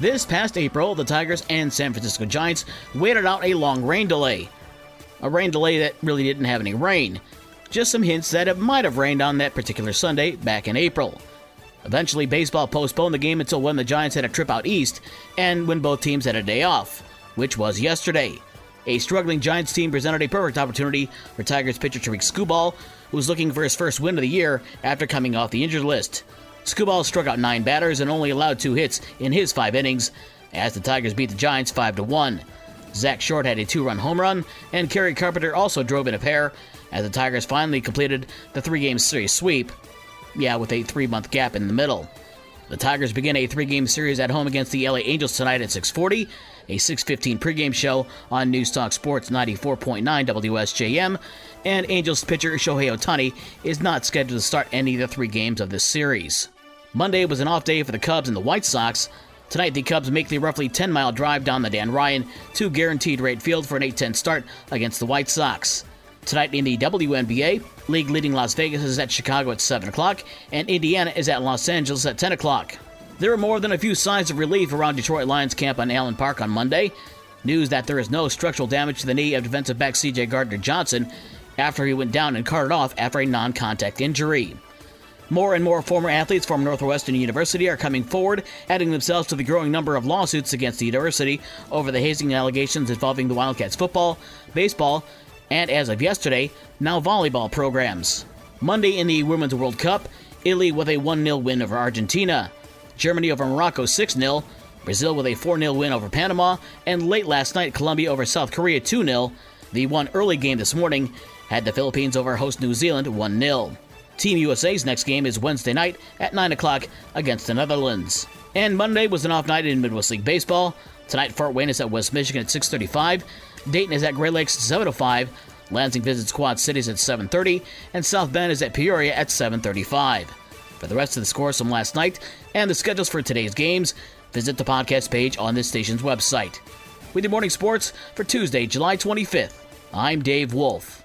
This past April, the Tigers and San Francisco Giants waited out a long rain delay. A rain delay that really didn't have any rain. Just some hints that it might have rained on that particular Sunday back in April. Eventually, baseball postponed the game until when the Giants had a trip out east and when both teams had a day off, which was yesterday. A struggling Giants team presented a perfect opportunity for Tigers pitcher Tarik Skubal, who was looking for his first win of the year after coming off the injured list. Skubal struck out nine batters and only allowed two hits in his five innings, as the Tigers beat the Giants 5 to 1. Zack Short had a two run home run, and Kerry Carpenter also drove in a pair, as the Tigers finally completed the three game series sweep. Yeah, with a three month gap in the middle. The Tigers begin a three game series at home against the LA Angels tonight at 640, a 615 pregame show on News Talk Sports 94.9 WSJM, and Angels pitcher Shohei Ohtani is not scheduled to start any of the three games of this series. Monday was an off day for the Cubs and the White Sox. Tonight, the Cubs make the roughly 10 mile drive down the Dan Ryan to guaranteed rate field for an 8 10 start against the White Sox. Tonight in the WNBA, league leading Las Vegas is at Chicago at 7 o'clock, and Indiana is at Los Angeles at 10 o'clock. There are more than a few signs of relief around Detroit Lions camp on Allen Park on Monday. News that there is no structural damage to the knee of defensive back CJ Gardner Johnson after he went down and carted off after a non contact injury. More and more former athletes from Northwestern University are coming forward, adding themselves to the growing number of lawsuits against the university over the hazing allegations involving the Wildcats football, baseball, and as of yesterday, now volleyball programs. Monday in the Women's World Cup, Italy with a 1 0 win over Argentina, Germany over Morocco 6 0, Brazil with a 4 0 win over Panama, and late last night, Colombia over South Korea 2 0. The one early game this morning had the Philippines over host New Zealand 1 0. Team USA's next game is Wednesday night at 9 o'clock against the Netherlands. And Monday was an off night in Midwest League Baseball. Tonight, Fort Wayne is at West Michigan at 6:35. Dayton is at Great Lakes at 7:05. Lansing visits Quad Cities at 7:30, and South Bend is at Peoria at 7:35. For the rest of the scores from last night and the schedules for today's games, visit the podcast page on this station's website. With your morning sports for Tuesday, July 25th, I'm Dave Wolf.